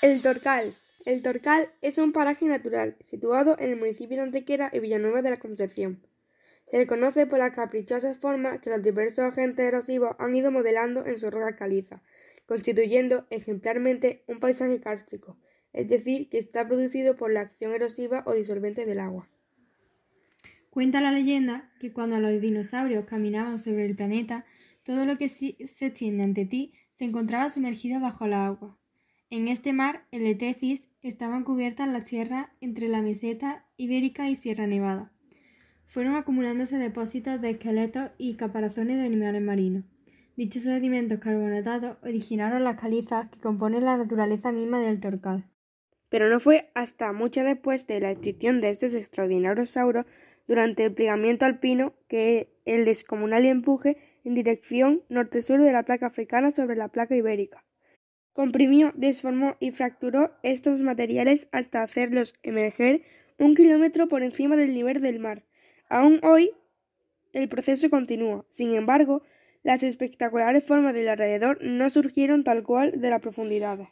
El Torcal. El Torcal es un paraje natural situado en el municipio de Antequera y Villanueva de la Concepción. Se le conoce por las caprichosas formas que los diversos agentes erosivos han ido modelando en su roca caliza, constituyendo ejemplarmente un paisaje kárstico, es decir, que está producido por la acción erosiva o disolvente del agua. Cuenta la leyenda que cuando los dinosaurios caminaban sobre el planeta, todo lo que se extiende ante ti se encontraba sumergido bajo el agua. En este mar, el Etecis, estaban cubiertas las tierras entre la meseta ibérica y Sierra Nevada. Fueron acumulándose depósitos de esqueletos y caparazones de animales marinos. Dichos sedimentos carbonatados originaron las calizas que componen la naturaleza misma del Torcal. Pero no fue hasta mucho después de la extinción de estos extraordinarios sauros durante el plegamiento alpino que el descomunal empuje en dirección norte-sur de la placa africana sobre la placa ibérica comprimió, desformó y fracturó estos materiales hasta hacerlos emerger un kilómetro por encima del nivel del mar. Aún hoy el proceso continúa. Sin embargo, las espectaculares formas del alrededor no surgieron tal cual de la profundidad.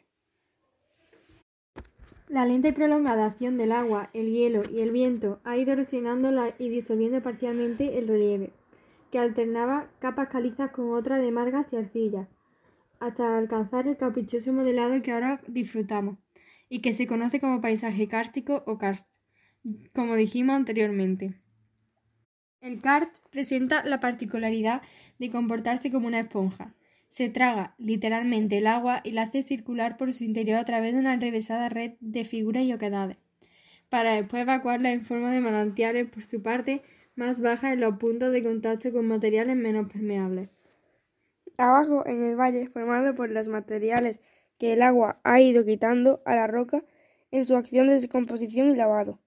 La lenta y prolongada acción del agua, el hielo y el viento ha ido erosionando y disolviendo parcialmente el relieve, que alternaba capas calizas con otras de margas y arcillas hasta alcanzar el caprichoso modelado que ahora disfrutamos y que se conoce como paisaje kárstico o karst, como dijimos anteriormente. El karst presenta la particularidad de comportarse como una esponja. Se traga literalmente el agua y la hace circular por su interior a través de una enrevesada red de figuras y oquedades, para después evacuarla en forma de manantiales por su parte más baja en los puntos de contacto con materiales menos permeables. Abajo, en el valle, formado por los materiales que el agua ha ido quitando a la roca en su acción de descomposición y lavado,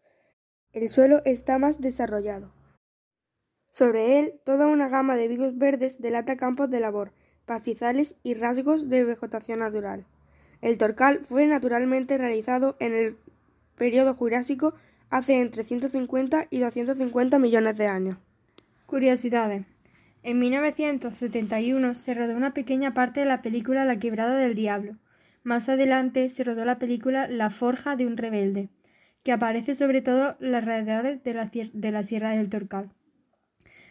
el suelo está más desarrollado. Sobre él, toda una gama de vivos verdes delata campos de labor, pastizales y rasgos de vegetación natural. El torcal fue naturalmente realizado en el periodo Jurásico hace entre 150 y 250 millones de años. Curiosidades. En 1971 se rodó una pequeña parte de la película La quebrada del diablo. Más adelante se rodó la película La forja de un rebelde, que aparece sobre todo en los alrededores de la, Sierra del Torcal.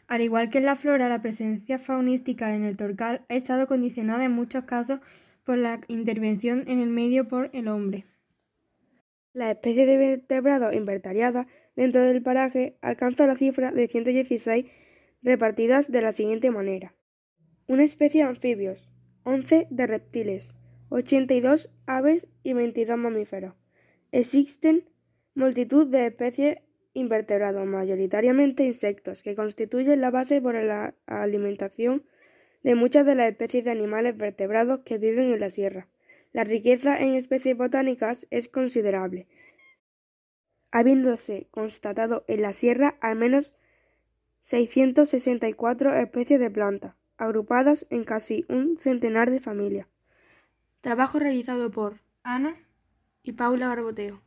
Al igual que en la flora, la presencia faunística en el Torcal ha estado condicionada en muchos casos por la intervención en el medio por el hombre. La especie de vertebrado invertariada dentro del paraje alcanza la cifra de 116 repartidas de la siguiente manera: una especie de anfibios, once de reptiles, ochenta y dos aves y veintidós mamíferos. Existen multitud de especies invertebrados, mayoritariamente insectos, que constituyen la base para la alimentación de muchas de las especies de animales vertebrados que viven en la sierra. La riqueza en especies botánicas es considerable, habiéndose constatado en la sierra al menos 664 especies de plantas, agrupadas en casi un centenar de familias. Trabajo realizado por Ana y Paula Barboteo.